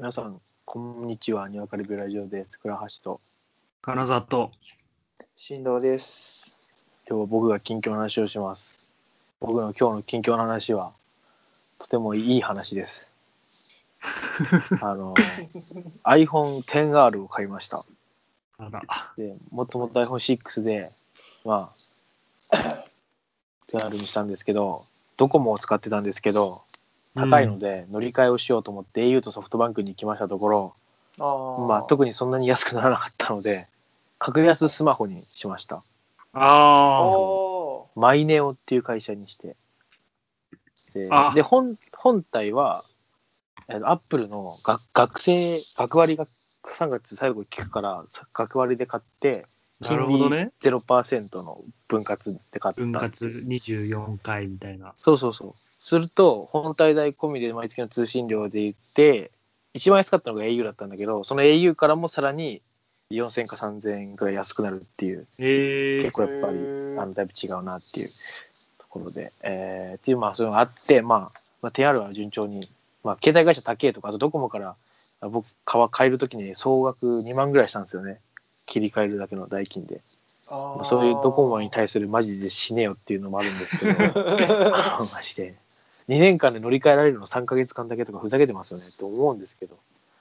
皆さん、こんにちは。にわかりビューラジオです。倉橋と。金沢と。振動です。今日は僕が近況の話をします。僕の今日の近況の話は、とてもいい話です。あの、iPhone XR を買いました。あら。で、もともと iPhone6 で、まあ、XR にしたんですけど、ドコモを使ってたんですけど、高いので乗り換えをしようと思って au とソフトバンクに行きましたところ、あー。まあ、特にそんなに安くならなかったので格安スマホにしました。あおマイネオっていう会社にして。であ。で本本体はアップルの学学生学割が3月最後に聞くから学割で買ってあ。なるほどね。0%の分割で買った。分割24回みたいな。そうそうそうすると本体代込みで毎月の通信料で言って一番安かったのが au だったんだけどその au からもさらに4000か3000円くらい安くなるっていうえ結構やっぱりあのだいぶ違うなっていうところで、えーっていうまあそういうのがあってまあ、まあ、TR は順調に、まあ、携帯会社高えとかあとドコモからあ僕買わ買える時に総額2万ぐらいしたんですよね。切り替えるだけの代金で、そういうドコモに対するマジで死ねよっていうのもあるんですけど マジで2年間で乗り換えられるの3ヶ月間だけとかふざけてますよねって思うんですけど。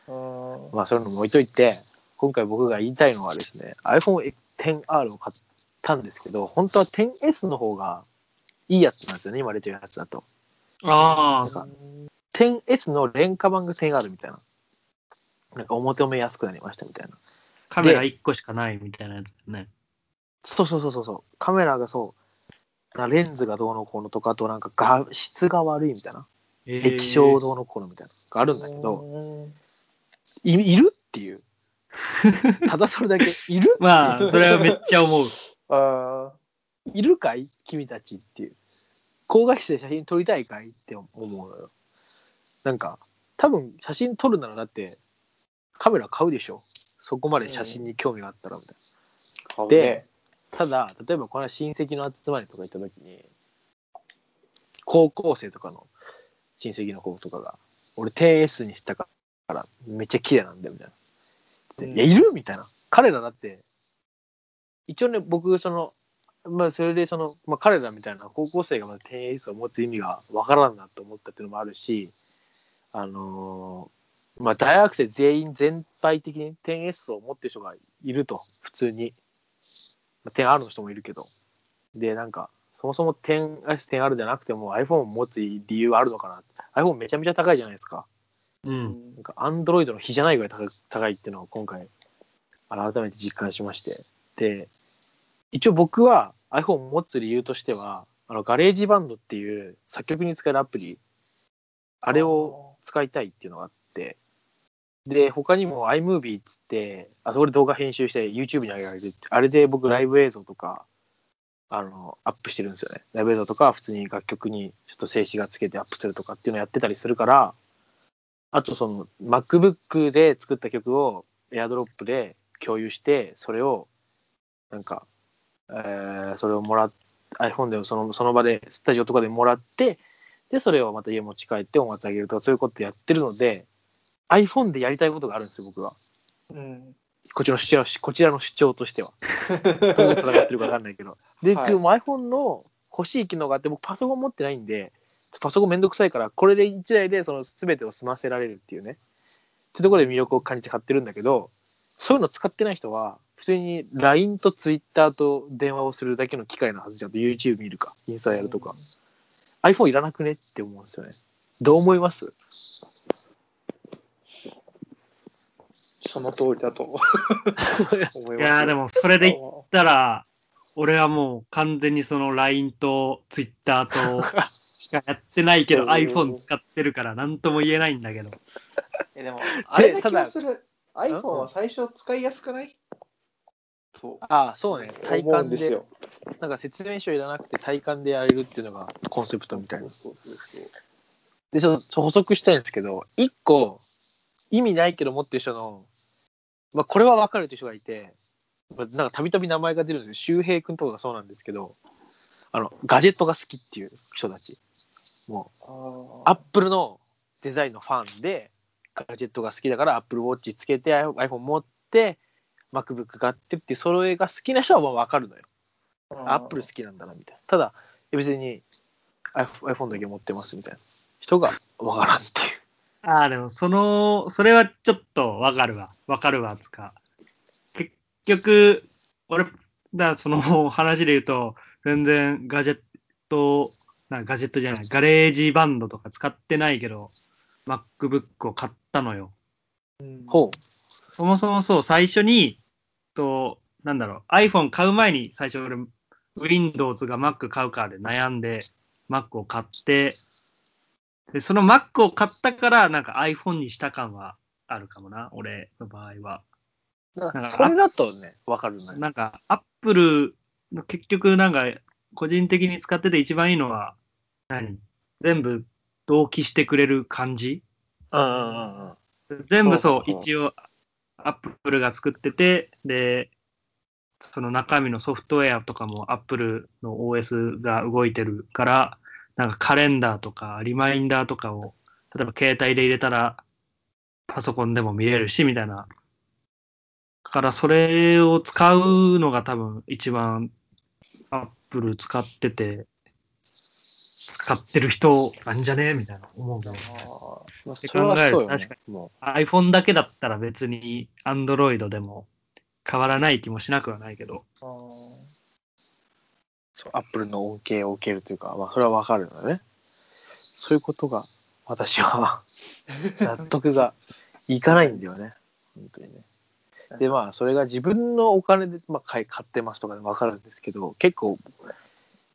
うん。まあそういうのも置いといて今回僕が言いたいのはですね iPhone XR を買ったんですけど本当は 10S の方がいいやつなんですよね今出てるやつだと。あなんか 10S の廉価版が 10R みたいな。なんかお求めやすくなりましたみたいな。カメラ1個しかないみたいなやつだよね。そうそうそうそうそう。カメラがそうなレンズがどうのこうのとかあとなんか画質が悪いみたいな。えー。液晶どうのこうのみたいな。のがあるんだけどうんいいるっていう。ただそれだけいるまあ、それはめっちゃ思う。あいるかい？君たちっていう。高画質で写真撮りたいかいって思うのよ。なんか多分写真撮るならだってカメラ買うでしょ。そこまで写真に興味があったらみたいー買うでね。な、ただ例えばこの親戚の集まりとか行った時に高校生とかの親戚の子とかが俺 10S にしたからめっちゃ綺麗なんだよみたいな。でうん。いやいるみたいな。彼らだって一応ね僕そのまあそれでその、まあ、彼らみたいな高校生がまだ 10S を持つ意味がわからんなと思ったっていうのもあるしあのーまあ大学生全員全体的に 10S を持ってる人がいると普通に、まあ、10R の人もいるけど。でなんかそもそも 10S、10R じゃなくても iPhone を持つ理由あるのかな。iPhone めちゃめちゃ高いじゃないですか。うん。なんか Android の比じゃないぐらい高い高いっていうのを今回改めて実感しまして。で一応僕は iPhone を持つ理由としてはあの GarageBand っていう作曲に使えるアプリあれを使いたいっていうのがあってで他にも iMovie っつってあそこで動画編集して YouTube に上げられてあれで僕ライブ映像とかあのアップしてるんですよね。ライブ映像とか普通に楽曲にちょっと静止画つけてアップするとかっていうのやってたりするからあとその MacBook で作った曲を AirDrop で共有してそれをなんか、えーそれをもらっ iPhone でそのその場でスタジオとかでもらってでそれをまた家持ち帰って音楽あげるとかそういうことやってるので iPhone でやりたいことがあるんですよ僕は。うん。こっちの主張こちらの主張としては。どう戦ってるか分かんないけど。で、はい。もう iPhone の欲しい機能があって僕パソコン持ってないんでパソコンめんどくさいからこれで1台でその全てを済ませられるっていうね。ってところで魅力を感じて買ってるんだけどそういうの使ってない人は普通に LINE と Twitter と電話をするだけの機械のはずじゃん。YouTube 見るかインスタやるとか、iPhone いらなくねって思うんですよね。どう思います？その通りだと 思います。いやーでもそれで言ったら、俺はもう完全にその LINE と Twitter と しかやってないけどうん iPhone 使ってるから何とも言えないんだけど。えでも、あれだ気がする？ん？iPhone は最初使いやすくない？とああそうね体感でですよ。なんか説明書いらなくて体感でやれるっていうのがコンセプトみたいなそうそうそう。でちょっと補足したいんですけど一個意味ないけど持ってる人の、まあ、これは分かるって人がいて、まあ、なんかたびたび名前が出るんですけど周平君とかがそうなんですけどあのガジェットが好きっていう人たちもうあアップルのデザインのファンでガジェットが好きだから Apple Watch つけて iPhone 持って MacBook 買ってってそれが好きな人はまあ分かるのよ。 Apple 好きなんだなみたいな。ただ別に iPhone だけ持ってますみたいな人が分からんっていう。ああ、でも、その、それはちょっとわかるわ。わかるわ、つか。結局、俺、だその話で言うと、全然ガジェット、なガジェットじゃない、 GarageBand とか使ってないけど、MacBook を買ったのよ。うんほそもそもそう、最初に、と、なんだろう、iPhone 買う前に最初俺、Windows が Mac 買うかで悩んで、Mac を買って、で、その Mac を買ったから、なんか iPhone にした感はあるかもな、俺の場合は。う。なんかそれだとね分かるんだよ。なんか、Apple の結局、なんか、個人的に使ってて一番いいのは、何？全部同期してくれる感じ？うんうんうんうん。全部そう、一応、アップルが作ってて、で、その中身のソフトウェアとかもアップルの OS が動いてるから、なんかカレンダーとかリマインダーとかを、例えば携帯で入れたらパソコンでも見れるし、みたいな。だからそれを使うのが多分一番アップル使ってて、使ってる人なんじゃね？みたいな思うけど。あまあ、てそれはそうよ、ね。考えると確も iPhone だけだったら別に Android でも変わらない気もしなくはないけど。そうアップルの恩恵を受けるというか、まあ、それは分かるよね。そういうことが私は 納得がいかないんだよね。本当にね。でまあそれが自分のお金で、まあ、買い買ってますとかで分かるんですけど結構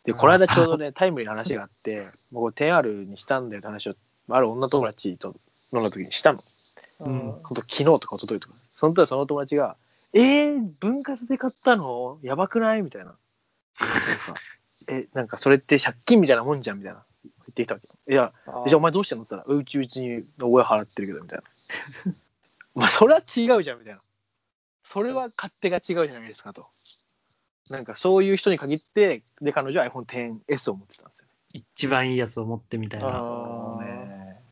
でこの間ちょうどねタイムリーな話があってもう 10R にしたんだよって話をある女友達と飲んだ時にしたの。うんほんと昨日とか一昨日とかその時はその友達が「えー、分割で買ったの？やばくない?」みたいななんか「えなんかそれって借金みたいなもんじゃん」みたいな。言ってきたわけ。いやじゃあお前どうしてんの？って言ったら「うちうちに親払ってるけど」みたいな。まあそれは違うじゃんみたいな。それは勝手が違うじゃないですかと。なんかそういう人に限ってで彼女は iPhone10S を持ってたんですよ。ね一番いいやつを持ってみたいな。ね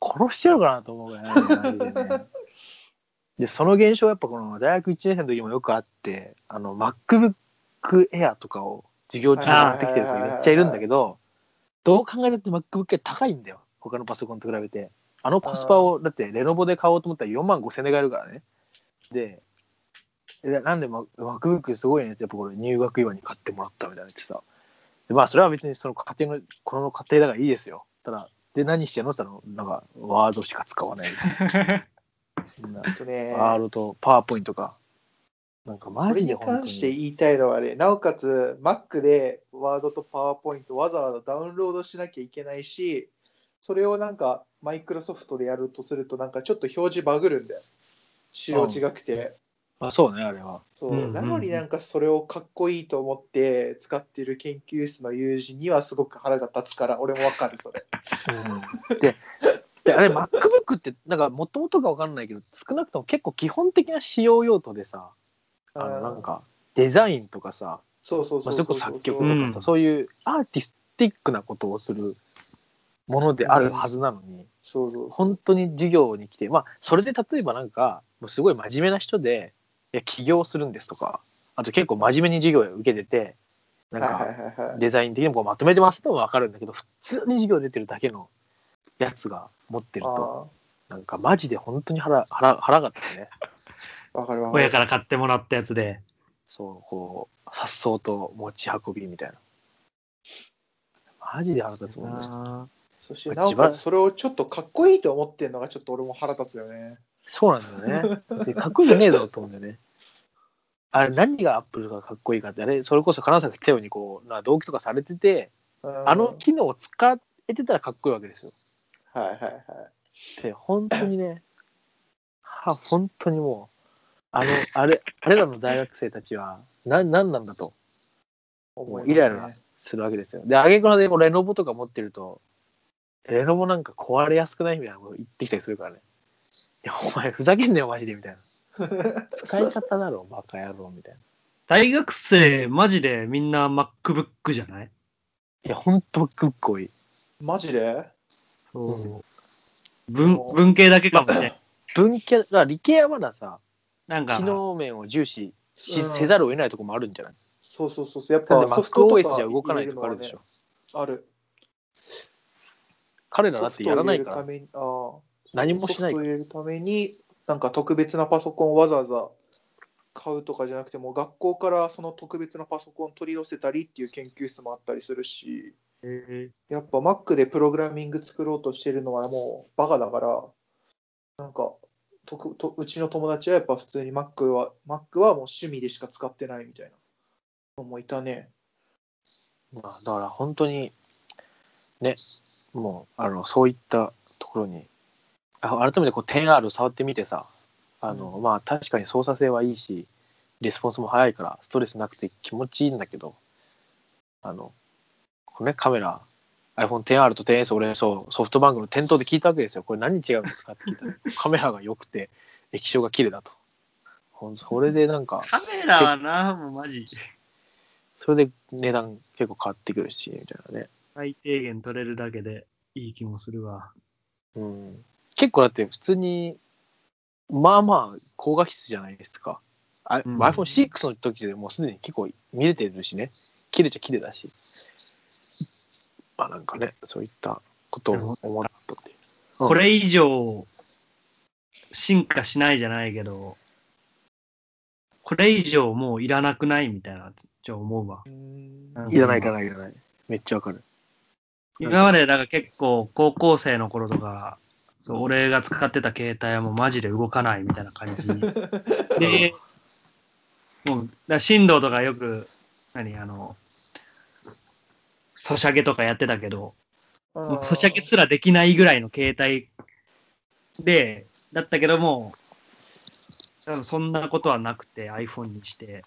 殺してやるかなと思うぐらいね。で その現象はやっぱこの大学1年生の時もよくあってあの MacBook Air とかを授業中に持ってきてる子めっちゃいるんだけどどう考えるって MacBook Air 高いんだよ。他のパソコンと比べて。あのコスパをだってレノボで買おうと思ったら4万5千円で買えるからね。ででなんで Mac- MacBook すごいねってやっぱこれ入学祝いに買ってもらったみたいなってさ。でまあそれは別にその家庭のこの家庭だからいいですよ。ただで何してんのって言ったらなんかワードしか使わない。みたいなねワードとパワーポイントかなんかマそれにジで本当関してに言いたいのはね、なおかつ Mac でワードとパワーポイントわざわざダウンロードしなきゃいけないし、それをなんかマイクロソフトでやるとするとなんかちょっと表示バグるんだよ。仕様違くて。あそうねあれはそううんうんうんなのになんかそれをかっこいいと思って使ってる研究室の友人にはすごく腹が立つから俺もわかるそれ。でであれ MacBook ってなんかもともとが分かんないけど少なくとも結構基本的な使用用途でさあのなんかデザインとかさそうそうまあ、そう。それこそ作曲とかさ、うん。そういうアーティスティックなことをするものであるはずなのに、そうそう本当に授業に来てまあそれで例えばなんかもうすごい真面目な人でいや起業するんですとかあと結構真面目に授業を受けててなんか。デザイン的にもこうまとめてますとも分かるんだけど普通に授業出てるだけのやつが持ってるとあなんかマジで本当に腹腹腹が立つね。あ、わかるわかる。親から買ってもらったやつで。そうこうさっそうと持ち運びみたいなマジで腹立つもんねあそしてなおかつそれをちょっとかっこいいと思ってるのがちょっと俺も腹立つよね。そうなんだよね。別にかっこよくねえぞと思うんだよね。あれ何がアップルがかっこいいかって、あれ、それこそ金さんが言ったように、こう、な同期とかされてて、うんあの機能を使えてたらかっこいいわけですよ。はいはいはい。で、本当にね、は、本当にもう、あの、あれ、あれらの大学生たちは、な、なんなんだと思イライラするわけですよ。で、あげくので、レノボとか持ってると、レノボなんか壊れやすくないみたいなこと言ってきたりするからね。いや、お前ふざけんなよ、マジで、みたいな。使い方だろ、バカ野郎、みたいな。大学生、マジでみんな MacBook じゃない？いや、ほんとかっこいい。マジで？そう。うん文文系だけかもしれない。文系、だから理系はまださ、なんか機、能面を重視しうんせざるを得ないところもあるんじゃない？そうそうそう。やっだってぱソフトと MacOS かじゃ動かないとかあるでしょ。ある。彼らだってやらないからソフトを入れるためにああ何もしないからソフトを入れるために、なんか特別なパソコンをわざわざ買うとかじゃなくても、学校からその特別なパソコンを取り寄せたりっていう研究室もあったりするし、えやっぱ Mac でプログラミング作ろうとしてるのはもうバカだから、なんか、とくとうちの友達はやっぱ普通に Mac は、Mac はもう趣味でしか使ってないみたいなのもいたね。まあ、だから本当にねもうあのそういったところにあ改めてこう 10R を触ってみてさあの、うんまあ確かに操作性はいいしレスポンスも速いからストレスなくて気持ちいいんだけどあのこれねカメラ iPhone10R と 10S 俺そうソフトバンクの店頭で聞いたわけですよ。これ何違うんですかって聞いたら カメラが良くて液晶が綺麗だと。それでなんかカメラはな、もうマジ、それで値段結構変わってくるしみたいなね。最低限取れるだけでいい気もするわ。うん、結構だって普通にまあまあ高画質じゃないですか。あうん。iPhone6 の時でもうすでに結構見れてるしね。綺麗っちゃ綺麗だしまあなんかねそういったことを思ったってこれ以上進化しないじゃないけど、これ以上もういらなくないみたいな、ちょ思うわ。いらないいらないいらない。めっちゃわかる。今までだから結構高校生の頃とか、そう俺が使ってた携帯はもうマジで動かないみたいな感じ。で、もう、だ振動とかよく、何、あの、ソシャゲとかやってたけど、ソシャゲすらできないぐらいの携帯で、だったけども、そんなことはなくて iPhone にして、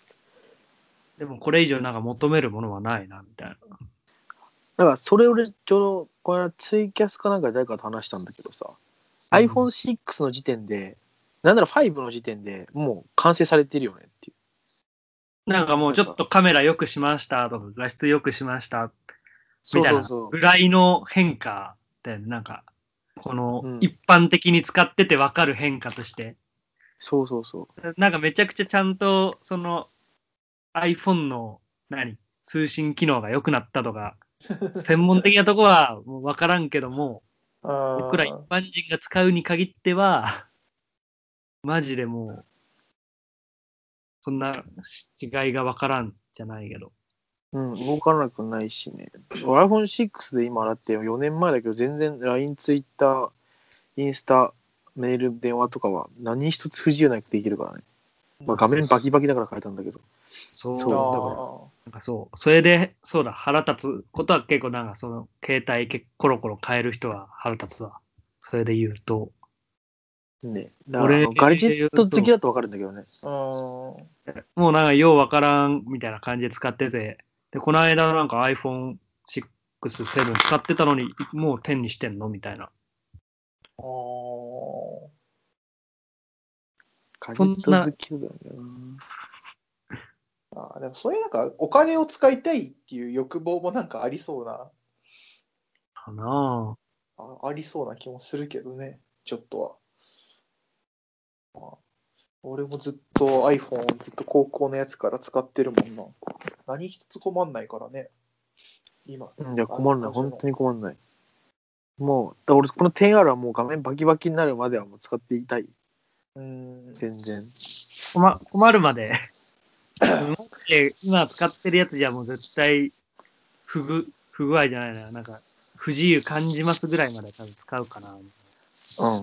でもこれ以上なんか求めるものはないな、みたいな。だからそれ俺ちょうどこれはツイキャスかなんかで誰かと話したんだけどさ、うん。iPhone6 の時点でなんなら5の時点でもう完成されてるよねっていう。なんかもうちょっとカメラ良くしましたとか画質良くしましたみたいなぐらいの変化で、なんか、このうん。一般的に使ってて分かる変化として、そうそうそう。なんかめちゃくちゃちゃんとその iPhone の何？通信機能が良くなったとか、専門的なとこはもう分からんけども、僕僕ら一般人が使うに限っては、マジでもう、そんな違いが分からんじゃないけど。うん、動かなくないしね。iPhone6 で今だって4年前だけど、全然 LINE、Twitter、インスタ、メール、電話とかは何一つ不自由なくできるからね。まあ、画面バキバキだから変えたんだけど。そう、そうだからなんかそう、それで、そうだ、腹立つことは結構なんかその、携帯けコロコロ変える人は腹立つわ。それで言うと。ね。だからガジェット好きだとわかるんだけどね。うんもうなんかようわからんみたいな感じで使ってて、で、この間なんか iPhone6、7使ってたのに、もう10にしてんのみたいな。あー。ガジェット好きだよね。あーでもそういうなんかお金を使いたいっていう欲望もなんかありそうな。かなあありそうな気もするけどねちょっとは、まあ、俺もずっと iPhone ずっと高校のやつから使ってるもんな何一つ困んないからね今うん、いや、困るない。本当に困るない。もう、だから俺、この 10R はもう画面バキバキになるまではもう使っていたい。うん全然。困困るまで。今使ってるやつじゃもう絶対不具不具合じゃないな。なんか不自由感じますぐらいまで多分使うかな。うん、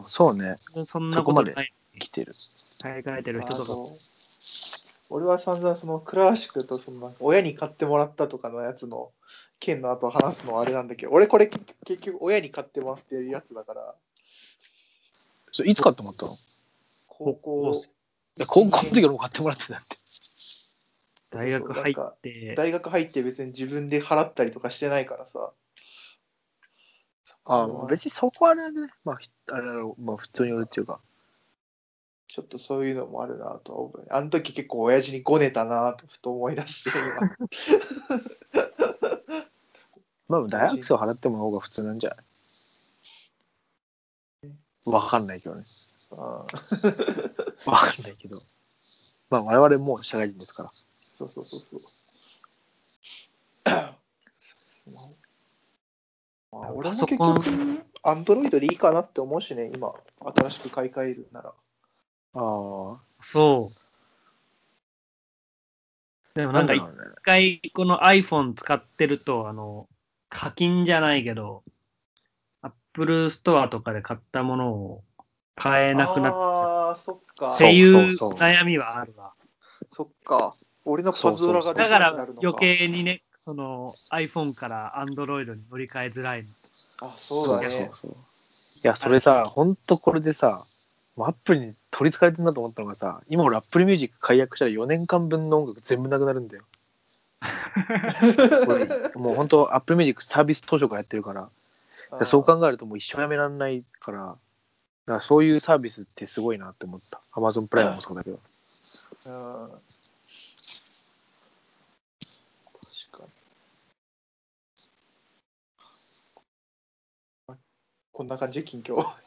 そうね。そんなことそこまない。来てる。買い替えてる人とか。俺は散々そのクラシックとその親に買ってもらったとかのやつの件の後話すのはあれなんだけど俺これ結局親に買ってもらってるやつだからそれいつ買ってもらったの？い高校や、高校の時俺も買ってもらってたって。大学入って、大学入って別に自分で払ったりとかしてないからさああ、別にそこはあれだね。まあ、ひあれだろう、まあ普通に売るっていうか。ちょっとそういうのもあるなとは思うあの時結構親父にごねたなとふと思い出して今 まあ大学生を払ってもらう方が普通なんじゃない？わかんないけどね。うんわかんないけど。まあ我々もう社会人ですから。そうそうそうそう。まあ、俺も結局、アンドロイドでいいかなって思うしね、今、新しく買い替えるなら。ああ。そう。でもなんか一。回この iPhone 使ってると、あの、課金じゃないけど、Apple Store とかで買ったものを買えなくなっちゃうああ、そっか。っていうそうそう悩みはあるわ。そっか。俺のパズドラができだからなくなるのか。余計にね、その iPhone から Android に乗り換えづらいの。あ、そうだね。そうそういや、それさ、ほんとこれでさ、 Apple に取りつかれてんなと思ったのがさ、今俺 Apple Music 解約したら4年間分の音楽全部なくなるんだよ。もう本当 Apple Music サービス当初からやってるから、そう考えるともう一生やめられないから、だからそういうサービスってすごいなって思った。Amazon プライムもそうだけど。うん確かに。こんな感じ？近況。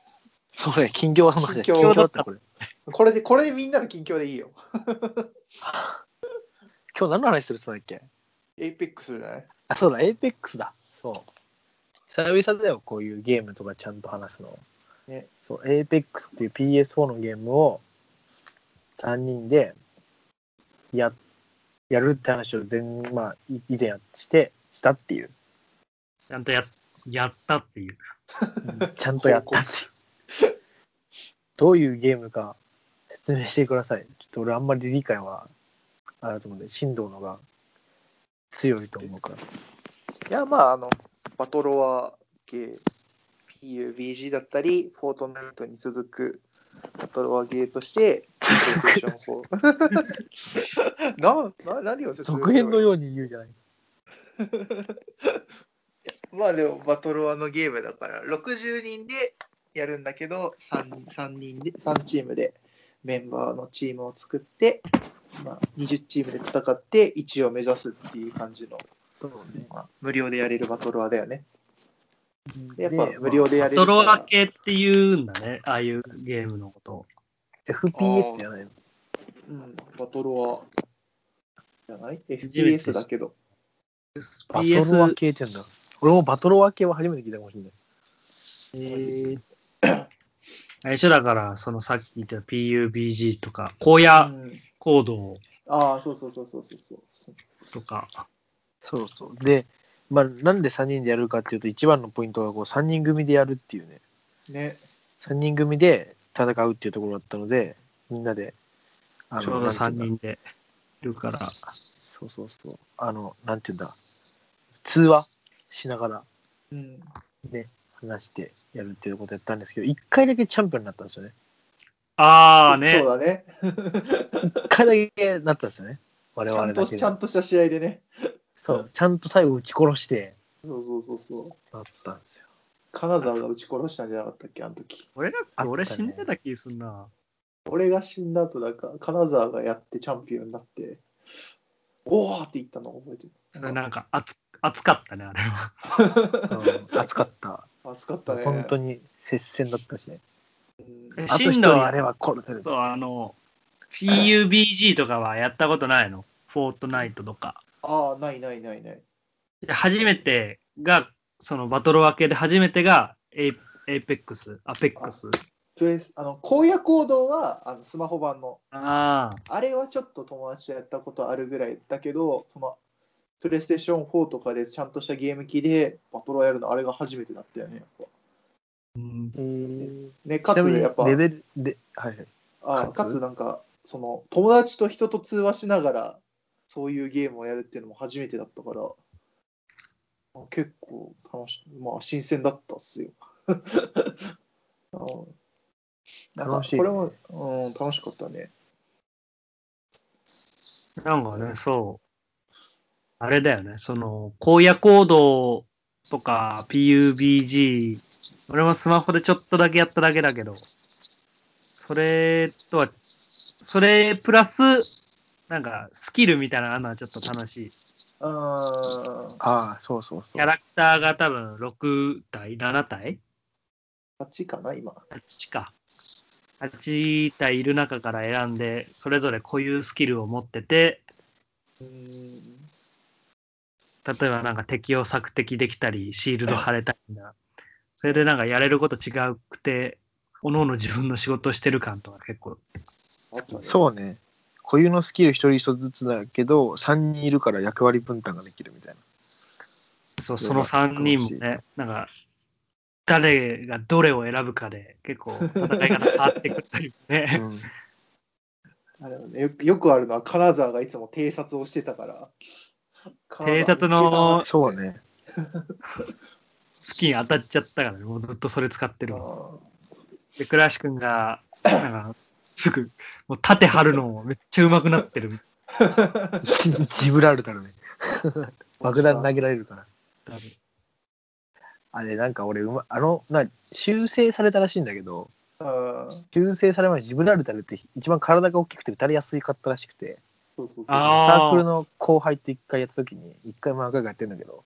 そうね、近況はそんな感じ近況だったこれ。これで、これでみんなの近況でいいよ。今日何の話するって言ったんだっけ？ Apex じゃない？あ、そうだ、Apex だ。そう。久々だよ、こういうゲームとかちゃんと話すの。ねそう、Apex っていう PS4 のゲームを3人でややるって話を前、まあ、い以前やして、したっていう。ちゃんとややったっていう。ちゃんとやったっていう。どういうゲームか説明してください。ちょっと俺あんまり理解はあれだと思うんで、振動のが強いと思うから。いや、まあ、あの、バトロワゲー、PUBG だったり、フォートナイトに続くバトロワゲーとして、PlayStation 4 なな何を説明続編のよように言うじゃない。まあでもバトロワのゲームだから60人でやるんだけど 3, 3人で3チームでメンバーのチームを作って、まあ、20チームで戦って1位を目指すっていう感じの、そうね。まあ、無料でやれるバトロワだよね。やっでぱ無料でやれるからトロワ系って言うんだね、ああいうゲームのことを。FPS じゃないのうん、バトロワじゃない ?FPS だけど。バトロワ系って言うんだ。俺もバトロワ系は初めて聞いたかもしれない。えー、あれでしょだから、そのさっき言った PUBG とか、荒う野ん、行動ああ、そうそうそうそうそうそう。とか、そうそう。で、まあ、なんで3人でやるかっていうと、一番のポイントがこう3人組でやるっていうね。ね。3人組で戦うっていうところだったので、みんなで、あちょうど3なんていうんだ人でいるから、そうそうそう。あの、なんていうんだ。通話しながらうん。ね、話してやるっていうことやったんですけど、1回だけチャンピオンになったんですよね。ああねそう、だね。1回だけなったんですよね。我ちゃんと々だけでちゃんとした試合でね。そう、ちゃんと最後撃ち殺してそうそうそうそう。なったんですよ。金沢が撃ち殺したんじゃなかったっけ、あの時。俺ら、俺死んでた気すんな。俺が死んだ後だから、金沢がやってチャンピオンになって、おーって言ったのを覚えてる。なんか熱熱かったね、あれは。うん熱かった。熱かったね。本当に接戦だったしね。あと一人あれは殺せるそう、あの、PUBG とかはやったことないの？フォートナイトとか。ああ、ないないないない。で初めてが、そのバトル分けで初めてがエイエイペックス、アペックス。プレスあの荒野行動はあのスマホ版のああれはちょっと友達とやったことあるぐらいだけどそのプレイステーション4とかでちゃんとしたゲーム機でバトロやるのあれが初めてだったよねやっぱ。あ、うん、えーねかつやっぱ。レベルで、はいはい。あかつ？かつなんかその友達と人と通話しながらそういうゲームをやるっていうのも初めてだったからあ結構楽しまあ新鮮だったっすよ。うんなんか楽しい。ねこれも、うん、楽しかったね。なんかね、そう。あれだよね、その、荒野行動とか PUBG、俺もスマホでちょっとだけやっただけだけど、それとは、それプラス、なんかスキルみたいなのはちょっと楽しい。うんああ、そうそうそう。キャラクターが多分6体、7体8かな、今。8か。8体いる中から選んで、それぞれ固有スキルを持ってて、うーん。例えばなんか敵を索敵できたり、シールド貼れたりみたいな。それでなんかやれること違くて、各々自分の仕事してる感とか結構、そうね。固有のスキル一人一つずつだけど、3人いるから役割分担ができるみたいな。そう、そのは3人もね、なんか、誰がどれを選ぶかで結構戦い方変わってくったりね。あれはねよくよくあるのは金沢がいつも偵察をしてたから。偵察のそうね。スキン当たっちゃったからね、もうずっとそれ使ってるで、倉橋くんが、なんか、すぐ、もう盾張るのもめっちゃ上手くなってる。ジブラルタルね。爆弾投げられるから。あれ、なんか俺、うま、あの、な、修正されたらしいんだけど、修正されまでジブラルタルって一番体が大きくて打たれやすいかったらしくて、そうそうそうあサークルの後輩って一回やった時に、一回も何回かやってんだけど、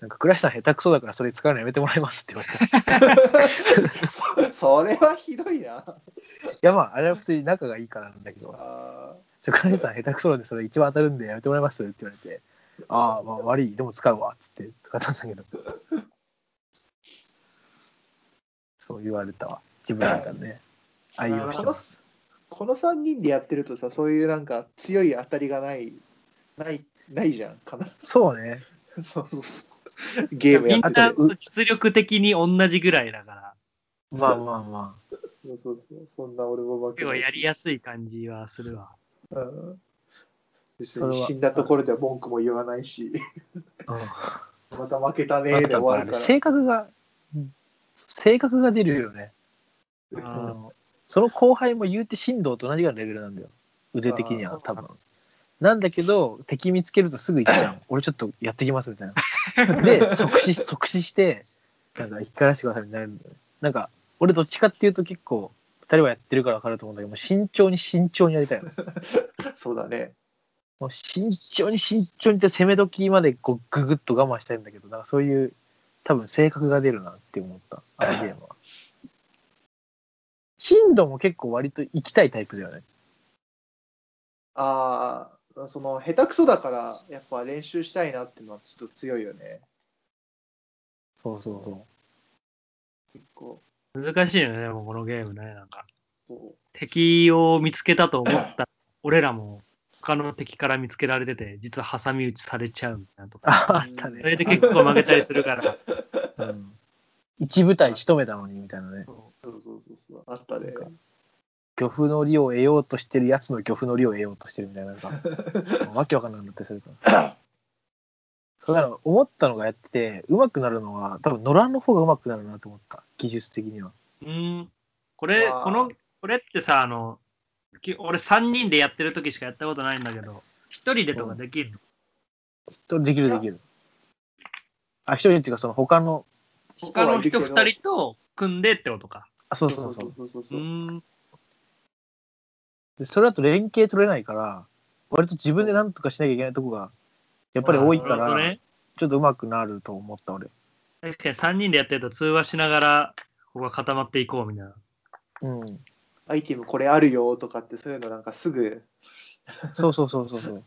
なんか、倉石さん下手くそだからそれ使うのやめてもらいますって言われて。いそそれはひどいな。や、まあ、あれは普通に仲がいいからなんだけど、あちょ、倉石さん下手くそなんでそれ一番当たるんでやめてもらいますって言われて、ああ、まあ悪い、でも使うわ、っつって使ったんだけど。そう言われたわ。ジブラルタルね。愛用してます。ーこの3人でやってるとさ、そういうなんか強い当たりがない、ない、ないじゃん、かな。そうね。そうそうそう。ゲームやみんなってて。う実力的に同じぐらいだから、まあまあまそうそうそう。そんな俺も負け結構なやりやすい感じはするわ。うん死んだところでは文句も言わないし、あ。うん。また負けたねまーで終わるから。性格が、性格が出るよね。ああのその後輩も言うて振動と同じぐらいのレベルなんだよ。腕的には多分。なんだけど、敵見つけるとすぐ行っちゃう。俺ちょっとやってきますみたいな。で、即死、即死して、なんか生き返らせてくださいみたいにな。なんか、俺どっちかっていうと結構、二人はやってるから分かると思うんだけど、もう慎重に慎重にやりたいの。そうだね。もう慎重に慎重にって攻め時までこうググッと我慢したいんだけど、なんかそういう多分性格が出るなって思った、あのゲームは。頻度も結構割と行きたいタイプだよね。ああ、その下手くそだから、やっぱ練習したいなっていうのはちょっと強いよね。そうそうそ結構。難しいよね、でもこのゲームね。なんか、敵を見つけたと思った 俺らも他の敵から見つけられてて、実は挟み撃ちされちゃうみたいなとう。か。あ あったね。それで結構負けたりするから。うん、一部隊仕留めたのにみたいなね。そうそうそうそう。あったね。漁夫の利を得ようとしてるやつの漁夫の利を得ようとしてるみたいな、なんか、わけわかんなくなってするから。だから思ったのがやってて、上手くなるのは、多分野良の方が上手くなるなと思った。技術的には。うん。これ、まあこの、これってさ、あの、き俺3人でやってる時しかやったことないんだけど、1人でとかできるの、一人できるできる。あ、一人っていうか、その他の、他の人人はいるけど2人と組んでってことか。あ、そうそうそう。そうそうそうう。ん。でそれだと連携取れないから、割と自分で何とかしなきゃいけないとこが、やっぱり多いから、ね。ちょっと上手くなると思った、俺。確かに3人でやってると通話しながら、ここが固まっていこうみたいな。うん。アイテムこれあるよとかってそういうのなんかすぐそうそうそうそうそう。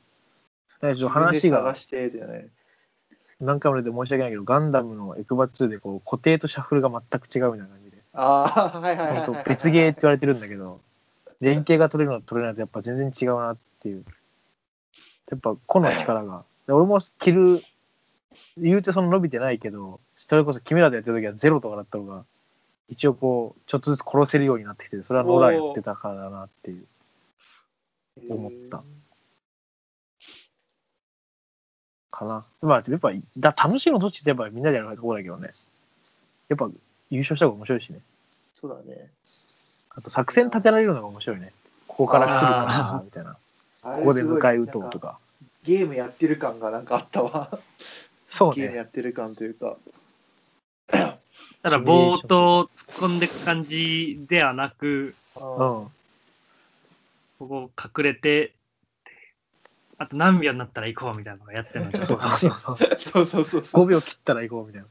話が探してじゃない。何回も出て申し訳ないけど、ガンダムのエクバ2でこう固定とシャッフルが全く違うみたいな感じで、ああ、はいはい別ゲーって言われてるんだけど、連携が取れるのと取れないのとやっぱ全然違うなっていう。やっぱ個の力が。で俺もキル、言うてその伸びてないけど、それこそキメラでやってる時はゼロとかだったのが、一応こう、ちょっとずつ殺せるようになってきて、それはノラやってたからだなっていう。思ったかな。まあ、やっぱ、だ楽しいのどっちってやっぱみんなでやるところだけどね。やっぱ優勝した方が面白いしね。そうだね。あと作戦立てられるのが面白いね。ここから来るかな、みたいな。こここで迎え撃とうとか。ゲームやってる感がなんかあったわ。そうね。ゲームやってる感というか。ただ、ぼーっと突っ込んでいく感じではなく、ううんん。ここ隠れて、あと何秒になったら行こうみたいなのがやってるのがそうそうそうそう。そうそうそうそう。5秒切ったら行こうみたいな。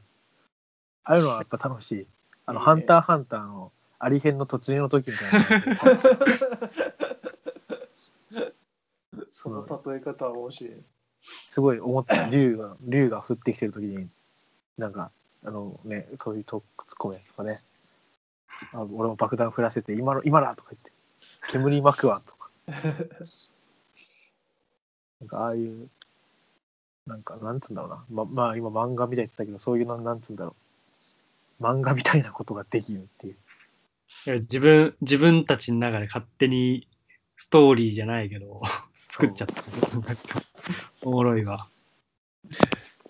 ああいうのはやっぱ楽しい。あの、ハンターハンターのアリ編の突入の時みたいな。その例え方は面白い。すごい思った。竜が、竜が降ってきてる時に、なんか、あのね、そういうとツッコミとかね。あ俺も爆弾降らせて、今の、今だとか言って、煙巻くわとか。なんか、ああいう、なんか、なんつうんだろうな。ま、まあ、今漫画みたいって言ってたけど、そういうの、なんつうんだろう。漫画みたいなことができるっていう。いや自分、自分たちの中で勝手にストーリーじゃないけど、作っちゃった。おもろいわ。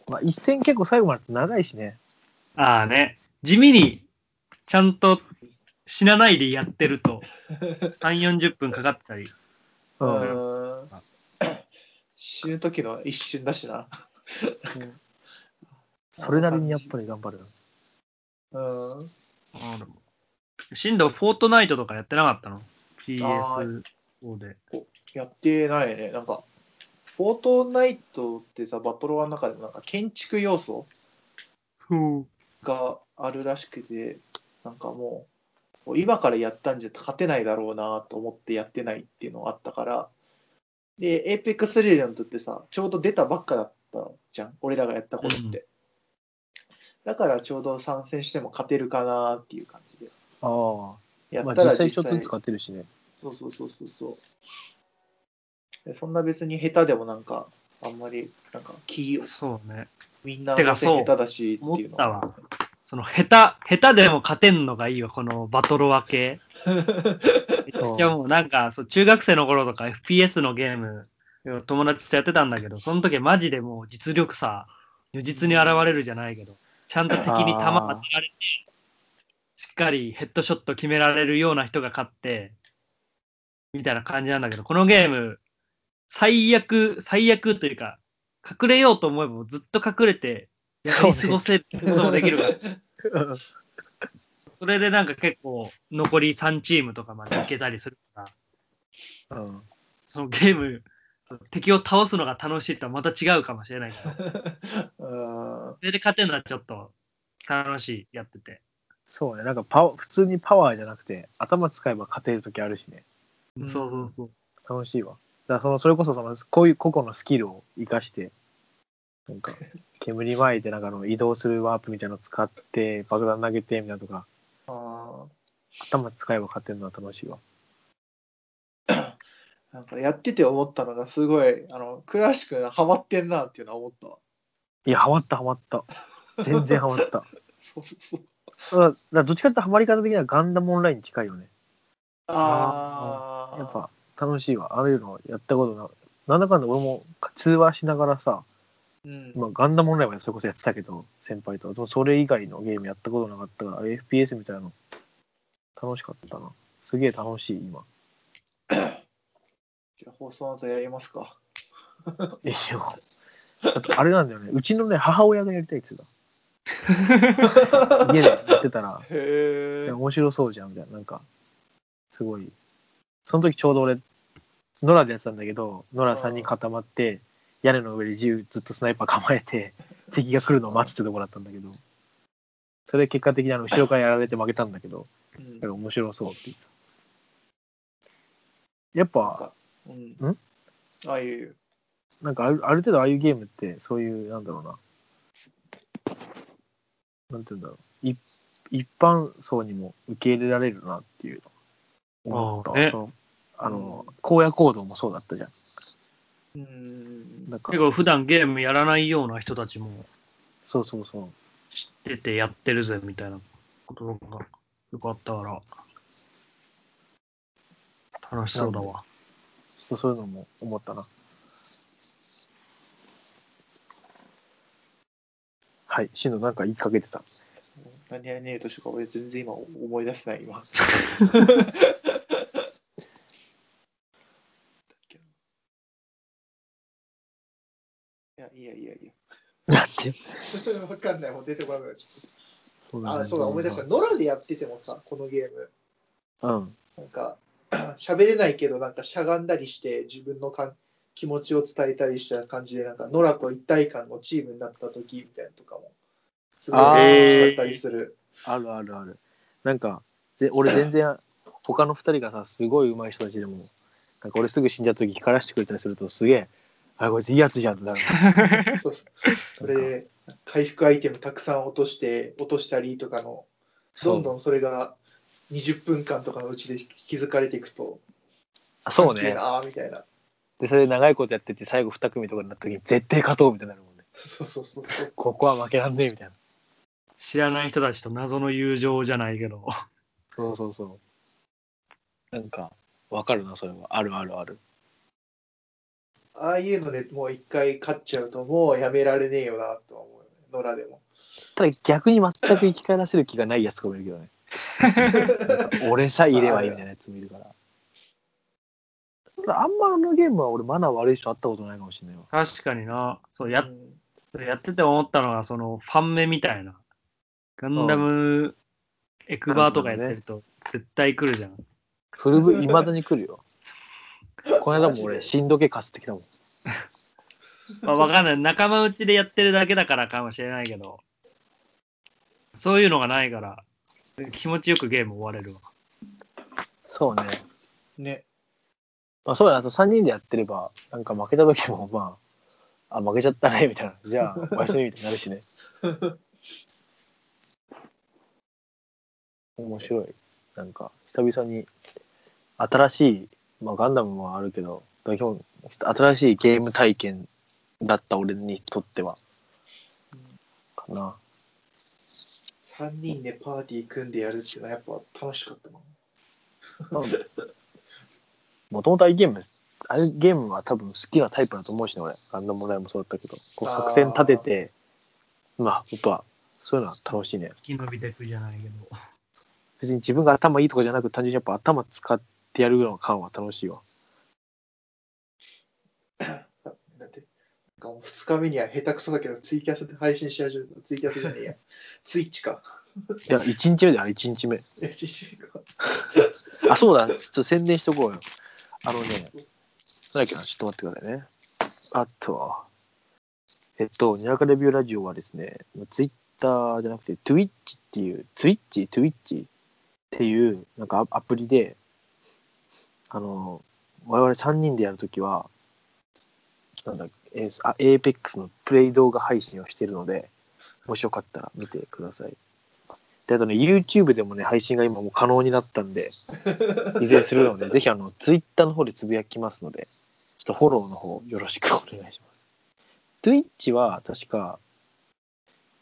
まあ、一戦結構最後まで長いしね。ああね、地味にちゃんと死なないでやってると、3、40分かかったり。う。うんん。死ぬ時の一瞬だしな。それなりにやっぱり頑張るな。うん。進藤、フォートナイトとかやってなかったの？あ ?PS4 で。やってないね。なんか、フォートナイトってさ、バトロワの中でもなんか建築要素があるらしくて、なんかもう、もう今からやったんじゃ勝てないだろうなと思ってやってないっていうのがあったから、で、エーペックスレジェンドってさ、ちょうど出たばっかだったじゃん、俺らがやった頃って。だからちょうど参戦しても勝てるかなっていう感じで。ああ。まあやったら実際ちょっとずつ使ってるしね。そうそうそうそうそう。でそんな別に下手でもなんか、あんまり、なんか、気を、そうね。みんなてかそうどうせ下手だしって思いうのったわ。その下手、下手でも勝てんのがいいわ、このバトロワ系。めっちゃもうなんか、そう中学生の頃とか FPS のゲーム、友達とやってたんだけど、その時マジでもう実力差、如実に現れるじゃないけど、ちゃんと敵に弾当てられて、しっかりヘッドショット決められるような人が勝って、みたいな感じなんだけど、このゲーム、最悪、最悪というか、隠れようと思えばずっと隠れて、やり過ごせることもできるから、それでなんか結構残り3チームとかまでいけたりするから、うん。そのゲーム、敵を倒すのが楽しいとはまた違うかもしれないけど、うんそれで勝てるのはちょっと楽しい、やってて。そうね。なんかパワ普通にパワーじゃなくて、頭使えば勝てる時あるしね。うんそうそうそう。楽しいわ。だからそのそれこそそのこういう個々のスキルを生かして、なんか 煙巻いてなんかあの移動するワープみたいなの使って爆弾投げてみたいなのとかあ頭使えば勝てるのは楽しいわ。ー なんかやってて思ったのがすごい、あの、倉橋君ハマってんなっていうのは思ったわ。いやハマったハマった。全然ハマった。そうそうそう。らだからどっちかってハマり方的にはガンダムオンラインに近いよね。ああ。やっぱ楽しいわ。ああいうのやったことななんだかんだ俺も通話しながらさ、うん、まあ、ガンダムオンラインはそれこそやってたけど先輩と。でもそれ以外のゲームやったことなかったから FPS みたいなの。楽しかったな。すげえ楽しい今。じゃあ放送の後やりますか。いいよあれなんだよね。うちのね母親がやりたいっつう 家でやってたら。面白そうじゃんみたいな。なんかすごい。その時ちょうど俺野良でやってたんだけど野良3人固まって屋根の上で銃ずっとスナイパー構えて 敵が来るのを待つってとこだったんだけどそれ結果的にあの後ろからやられて負けたんだけどうん。面白そうって言ってた。やっぱうん。ん？ああいう。なんかあるある程度ああいうゲームってそういうなんだろうな。なんて言うんだろう。い一般層にも受け入れられるなっていうの。思った。ああね。そのあの荒野行動もそうだったじゃんうん。なんか結構普段ゲームやらないような人たちもそうそうそう知っててやってるぜみたいなことがよかったから、楽しそうだわ。ちょっとそういうのも思ったなはいしのなんか言いかけてた何々ねえとしか俺全然今思い出せない今。や、いやいやいや。なんて わかんない、もう出てこなくなっちゃった。あ、そうだ、思い出した。ノラでやっててもさ、このゲーム。うんなんか、喋れないけど、なんかしゃがんだりして、自分のかん気持ちを伝えたりした感じで、なんか、ノラと一体感のチームになった時みたいなのとかも、すごい楽しかったりする。あるあるあるなんかぜ俺全然他の二人がさすごい上手い人たちでもなんか俺すぐ死んじゃった時光らせてくれたりするとすげえあこいついいやつじゃんってなる そうそう。それで回復アイテムたくさん落として落としたりとかのどんどんそれが20分間とかのうちで気づかれていくとあそうね。かっけえなーみたいな。でそれで長いことやってて最後2組とかになった時に絶対勝とうみたいになるもんね。そうそうそうそう。ここは負けらんねえみたいな。知らない人たちと謎の友情じゃないけど。そうそうそう。なんかわかるなそれは。あるあるあるああいうのでもう一回勝っちゃうともうやめられねえよなとは思うよね。野良でも。ただ逆に全く生き返らせる気がないやつとかもいるけどね。俺さえいればいいみたいなやつもいるから。あんまあのゲームは俺マナー悪い人会ったことないかもしれないわ。確かにな。そうやうん。やってて思ったのが、そのファンメみたいな。ガンダム、エクバーとかやってると絶対来るじゃん。フルブいまだに来るよこの間も俺しんどけかすってきたもん。まあ、わかんない。仲間内でやってるだけだからかもしれないけど、そういうのがないから、気持ちよくゲーム終われるわ。そうね。ね。まあそうだ。あと3人でやってればなんか負けた時もまああ負けちゃったねみたいな。じゃあおやすみみたいになるしね。面白い。なんか久々に新しい、まあ、ガンダムもあるけど基本新しいゲーム体験だった俺にとっては。かな。3人でパーティー組んでやるっていうのはやっぱ楽しかったもん。もともとああいうゲームああいうゲームは多分好きなタイプだと思うしね俺。ガンダムオンラインもそうだったけど。こう作戦立ててまあやっぱそういうのは楽しいね。生き延びていくじゃないけど。別に自分が頭いいとかじゃなく単純にやっぱ頭使ってやるような感は楽しいわ。だってなんかもう2日目には下手くそだけどツイキャスで配信し始めた。ツイキャスじゃねえや。ツイッチか。いや1日目だよ1日目。え実習か。あそうだ。ちょっと宣伝しとこうよ。あのねなんだっけなちょっと待ってくださいね。あとはえっとにわかレビューラジオはですねツイッターじゃなくて Twitch っていうツイッチ Twitch っていうなんかアアプリであの我々3人でやるときはなんだえーあ APEX のプレイ動画配信をしているのでもしよかったら見てください。であとね YouTube でもね配信が今もう可能になったんで いずれするのでぜひあの Twitter の方でつぶやきますのでちょっとフォローの方よろしくお願いします。Twitch は確か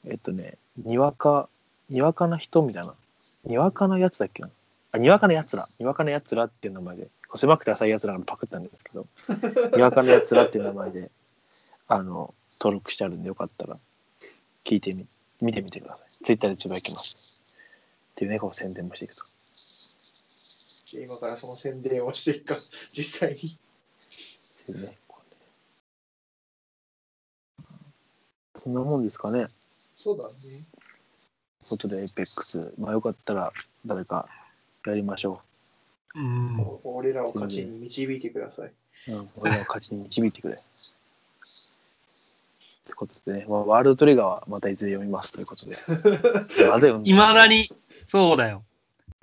えっとねにわかにわかな人みたいなにわかなやつだっけなあにわかなやつら。にわかなやつらっていう名前で。狭くて浅いやつらがパクったんですけど。にわかなやつらっていう名前であの登録してあるんでよかったら聞いてみ見てみてください。Twitter でつぶやきます。っていうねこう宣伝もしていくと。今からその宣伝をしていくか。実際に。ねそんなもんですかね。そうだね。ということで APEX まあよかったら誰かやりましょう。ん。俺らを勝ちに導いてください。う、うん、俺らを勝ちに導いてくれ。ってことでね、まあ、ワールドトリガーはまたいずれ読みますということで。まだ読んでい。まだに、そうだよ。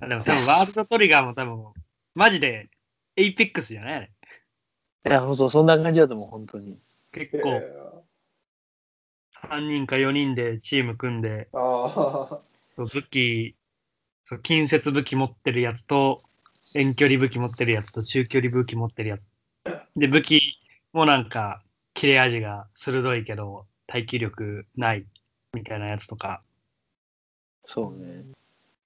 でも多分ワールドトリガーも多分、マジで、 Apex じゃない？あれ。いやそうそんな感じだと思う本当に。結構、3人か4人でチーム組んで、ああ、そう武器、そう近接武器持ってるやつと、遠距離武器持ってるやつと、中距離武器持ってるやつ。で、武器もなんか、切れ味が鋭いけど、耐久力ないみたいなやつとか。そうね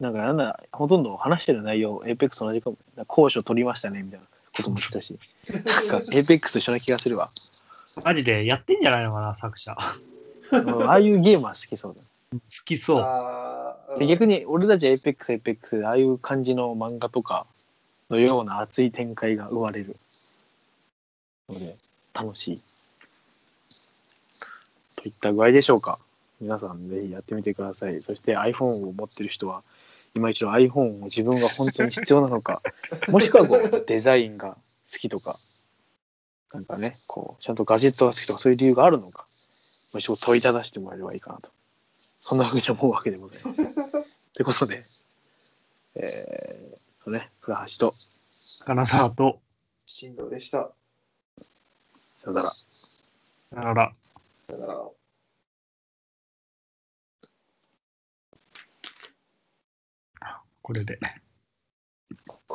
なんかなんだほとんど話してる内容 APEX と同じかも高所取りましたねみたいなことも言ってたし なんか APEX と一緒な気がするわマジでやってんじゃないのかな、作者。うんああいうゲームは好きそうだ好きそう。逆に俺たちは APEX、APEX でああいう感じの漫画とかのような熱い展開が生まれるので楽しい。といった具合でしょうか。皆さんぜひやってみてください。そして iPhone を持ってる人は今一度 iPhone を自分が本当に必要なのか、もしくはこうデザインが好きとか、なんかね、こうちゃんとガジェットが好きとかそういう理由があるのか、もう一度問いただしてもらえればいいかなと。そんなふうに思うわけでございます。ということで、えー、とね、古橋と、金沢と、振動でした。さよなら。さよなら。さよなら。これで。